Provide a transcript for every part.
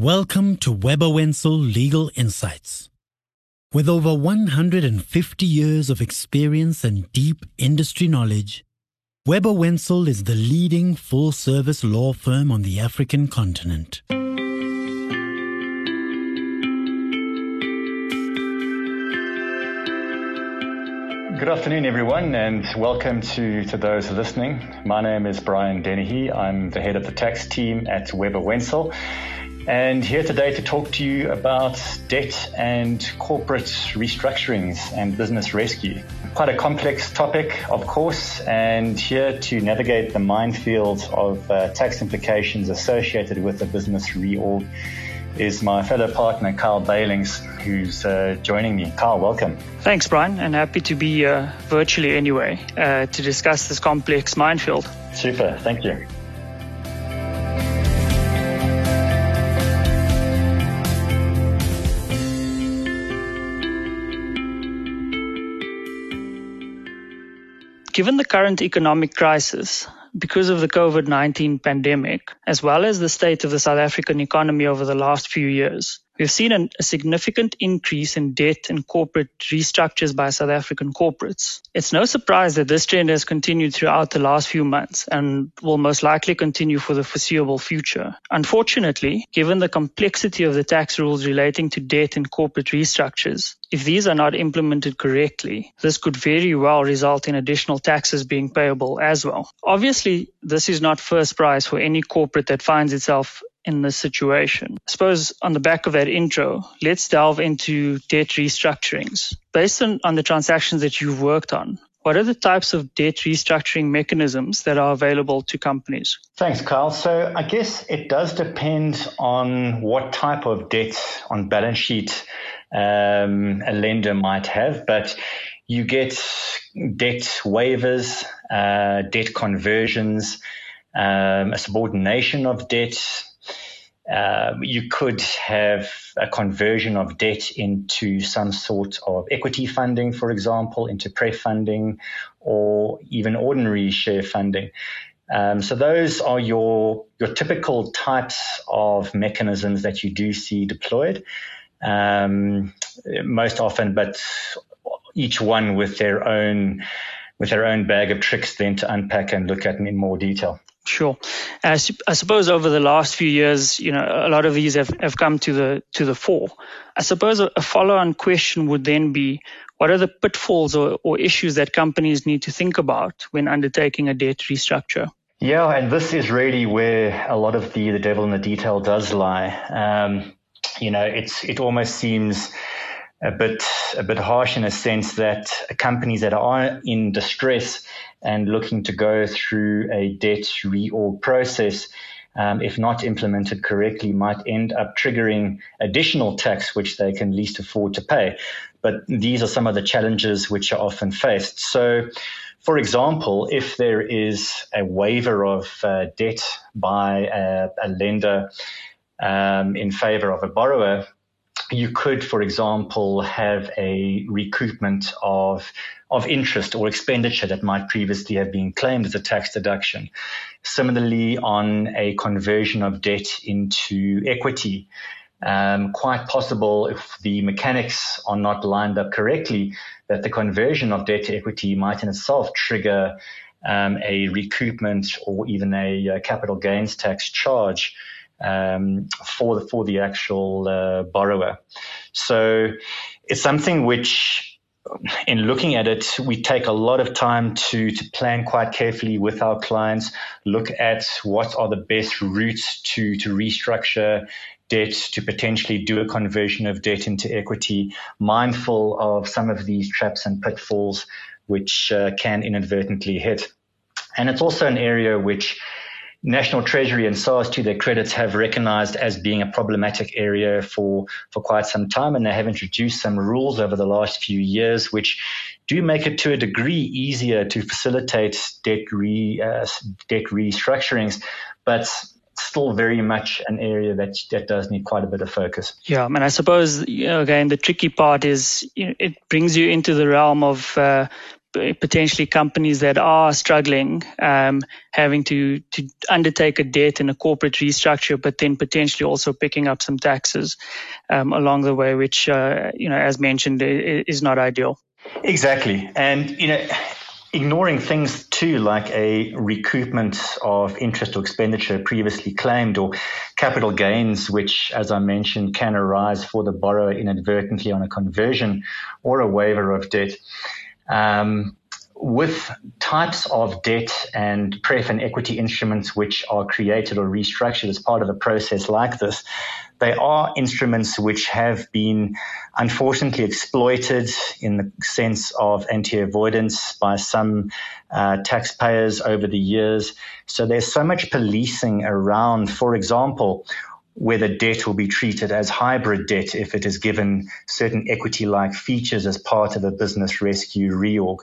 Welcome to Webber Wentzel Legal Insights. With over 150 years of experience and deep industry knowledge, Webber Wentzel is the leading full service law firm on the African continent. Good afternoon, everyone, and welcome to, to those listening. My name is Brian Dennehy. I'm the head of the tax team at Webber Wentzel, and here today to talk to you about debt and corporate restructurings and business rescue. Quite a complex topic, of course, and here to navigate the minefield of uh, tax implications associated with a business reorg is my fellow partner, Kyle Beilings, who's uh, joining me. Kyle, welcome. Thanks, Brian, and happy to be uh, virtually anyway uh, to discuss this complex minefield. Super, thank you. Given the current economic crisis, because of the COVID 19 pandemic, as well as the state of the South African economy over the last few years, we've seen an, a significant increase in debt and corporate restructures by South African corporates. It's no surprise that this trend has continued throughout the last few months and will most likely continue for the foreseeable future. Unfortunately, given the complexity of the tax rules relating to debt and corporate restructures, if these are not implemented correctly, this could very well result in additional taxes being payable as well. Obviously, this is not first prize for any corporate that finds itself in this situation. I suppose on the back of that intro, let's delve into debt restructurings. Based on, on the transactions that you've worked on, what are the types of debt restructuring mechanisms that are available to companies? Thanks, Kyle. So I guess it does depend on what type of debt on balance sheet um, a lender might have, but you get debt waivers, uh, debt conversions, um, a subordination of debt. Uh, you could have a conversion of debt into some sort of equity funding, for example, into pref funding, or even ordinary share funding. Um, so those are your your typical types of mechanisms that you do see deployed um, most often, but each one with their own with their own bag of tricks then to unpack and look at in more detail. Sure. I, I suppose over the last few years, you know, a lot of these have, have come to the to the fore. I suppose a, a follow-on question would then be, what are the pitfalls or, or issues that companies need to think about when undertaking a debt restructure? Yeah, and this is really where a lot of the, the devil in the detail does lie. Um, you know, it's it almost seems a bit a bit harsh in a sense that companies that are in distress and looking to go through a debt reorg process, um, if not implemented correctly, might end up triggering additional tax which they can least afford to pay. But these are some of the challenges which are often faced. So. For example, if there is a waiver of uh, debt by a, a lender um, in favor of a borrower, you could, for example, have a recoupment of of interest or expenditure that might previously have been claimed as a tax deduction. Similarly, on a conversion of debt into equity, um, quite possible if the mechanics are not lined up correctly, that the conversion of debt to equity might in itself trigger um, a recoupment or even a, a capital gains tax charge um, for the for the actual uh, borrower. So it's something which in looking at it, we take a lot of time to, to plan quite carefully with our clients, look at what are the best routes to, to restructure debt, to potentially do a conversion of debt into equity, mindful of some of these traps and pitfalls which uh, can inadvertently hit. And it's also an area which National Treasury and SARS, to their credits, have recognized as being a problematic area for, for quite some time, and they have introduced some rules over the last few years which do make it to a degree easier to facilitate debt, re, uh, debt restructurings, but still very much an area that that does need quite a bit of focus. Yeah, and I suppose you know, again the tricky part is you know, it brings you into the realm of uh, potentially companies that are struggling, um, having to, to undertake a debt and a corporate restructure, but then potentially also picking up some taxes um, along the way, which, uh, you know, as mentioned, is not ideal. Exactly. And, you know, ignoring things too like a recoupment of interest or expenditure previously claimed or capital gains, which, as I mentioned, can arise for the borrower inadvertently on a conversion or a waiver of debt. Um, with types of debt and pref and equity instruments which are created or restructured as part of a process like this, they are instruments which have been unfortunately exploited in the sense of anti-avoidance by some uh, taxpayers over the years. So there's so much policing around, for example, whether debt will be treated as hybrid debt if it is given certain equity like features as part of a business rescue reorg,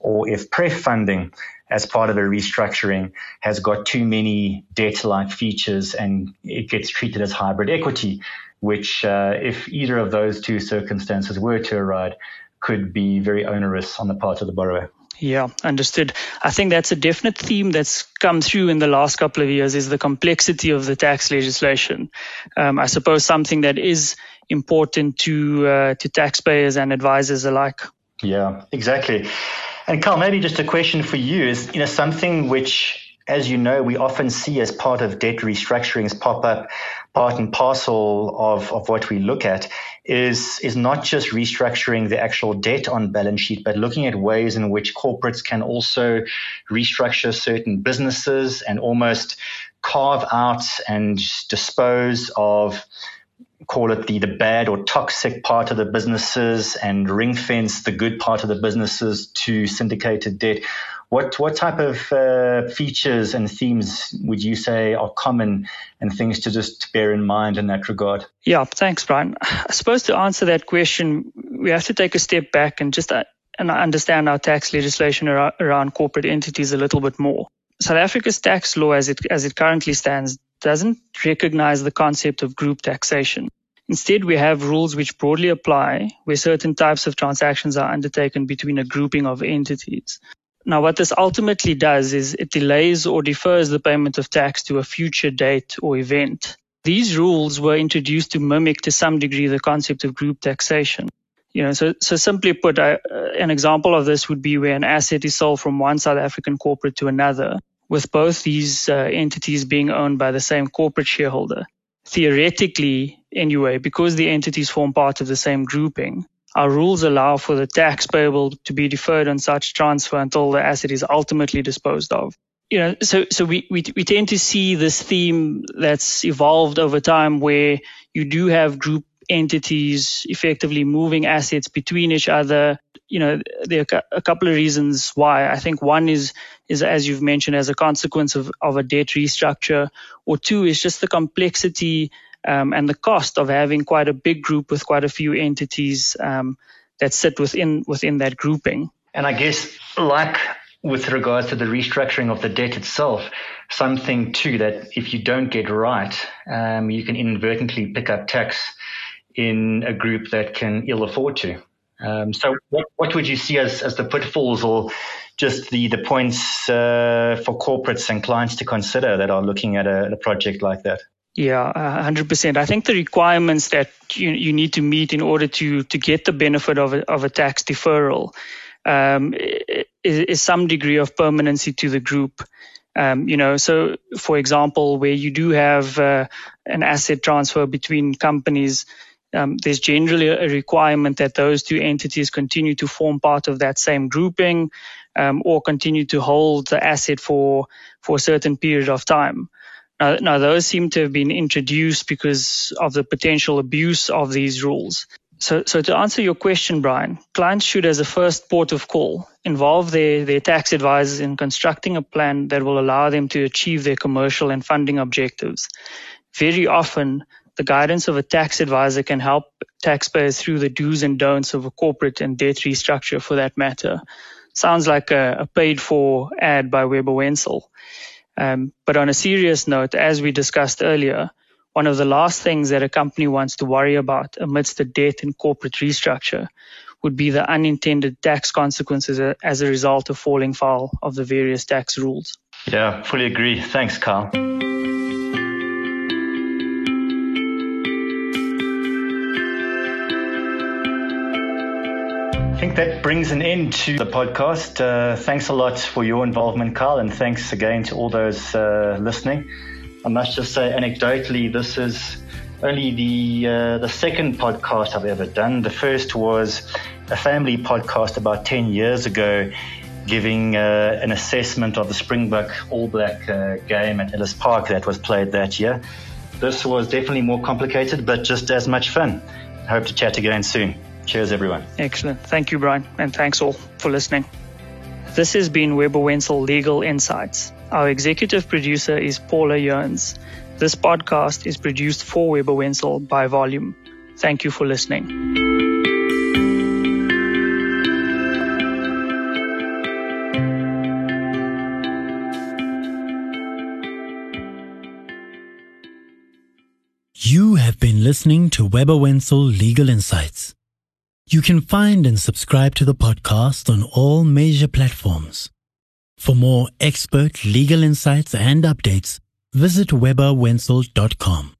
or if pref funding as part of a restructuring has got too many debt like features and it gets treated as hybrid equity, which, uh, if either of those two circumstances were to arise, could be very onerous on the part of the borrower. Yeah, understood. I think that's a definite theme that's come through in the last couple of years is the complexity of the tax legislation. Um, I suppose something that is important to uh, to taxpayers and advisors alike. Yeah, exactly. And Kyle, maybe just a question for you is, you know, something which as you know, we often see as part of debt restructurings pop up, part and parcel of, of what we look at is, is not just restructuring the actual debt on balance sheet, but looking at ways in which corporates can also restructure certain businesses and almost carve out and dispose of call it the, the bad or toxic part of the businesses and ring fence the good part of the businesses to syndicated debt what what type of uh, features and themes would you say are common and things to just bear in mind in that regard? Yeah, thanks, Brian. I suppose to answer that question, we have to take a step back and just uh, and understand our tax legislation around, around corporate entities a little bit more. South Africa's tax law, as it as it currently stands, doesn't recognize the concept of group taxation. Instead, we have rules which broadly apply where certain types of transactions are undertaken between a grouping of entities. Now, what this ultimately does is it delays or defers the payment of tax to a future date or event. These rules were introduced to mimic to some degree the concept of group taxation. You know, so, so simply put, uh, an example of this would be where an asset is sold from one South African corporate to another, with both these uh, entities being owned by the same corporate shareholder. Theoretically, anyway, because the entities form part of the same grouping, our rules allow for the tax payable to be deferred on such transfer until the asset is ultimately disposed of. You know, so so we, we we tend to see this theme that's evolved over time where you do have group entities effectively moving assets between each other. You know, there are a couple of reasons why. I think one is is as you've mentioned as a consequence of, of a debt restructure, or two is just the complexity um, and the cost of having quite a big group with quite a few entities um, that sit within within that grouping. And I guess, like with regards to the restructuring of the debt itself, something too that if you don't get right, um, you can inadvertently pick up tax in a group that can ill afford to. Um, so, what, what would you see as, as the pitfalls or just the, the points uh, for corporates and clients to consider that are looking at a, a project like that? Yeah, 100%. I think the requirements that you, you need to meet in order to, to get the benefit of a, of a tax deferral um, is, is, some degree of permanency to the group. Um, you know, so for example, where you do have uh, an asset transfer between companies, um, there's generally a requirement that those two entities continue to form part of that same grouping um, or continue to hold the asset for for a certain period of time. Now, now, those seem to have been introduced because of the potential abuse of these rules. So, so to answer your question, Brian, clients should, as a first port of call, involve their, their tax advisors in constructing a plan that will allow them to achieve their commercial and funding objectives. Very often, the guidance of a tax advisor can help taxpayers through the do's and don'ts of a corporate and debt restructure for that matter. Sounds like a, a paid for ad by Webber Wentzel. Um, but on a serious note, as we discussed earlier, one of the last things that a company wants to worry about amidst the debt and corporate restructure would be the unintended tax consequences as a result of falling foul of the various tax rules. Yeah, fully agree. Thanks, Kyle. Think that brings an end to the podcast. Uh, thanks a lot for your involvement, Kyle, and thanks again to all those uh, listening. I must just say, anecdotally, this is only the uh, the second podcast I've ever done. The first was a family podcast about ten years ago, giving uh, an assessment of the Springbok All Black uh, game at Ellis Park that was played that year. This was definitely more complicated, but just as much fun. Hope to chat again soon. Cheers, everyone. Excellent. Thank you, Brian, and thanks all for listening. This has been Webber Wentzel Legal Insights. Our executive producer is Paula Youens. This podcast is produced for Webber Wentzel by Volume. Thank you for listening. You have been listening to Webber Wentzel Legal Insights. You can find and subscribe to the podcast on all major platforms. For more expert legal insights and updates, visit webberwentzel.com.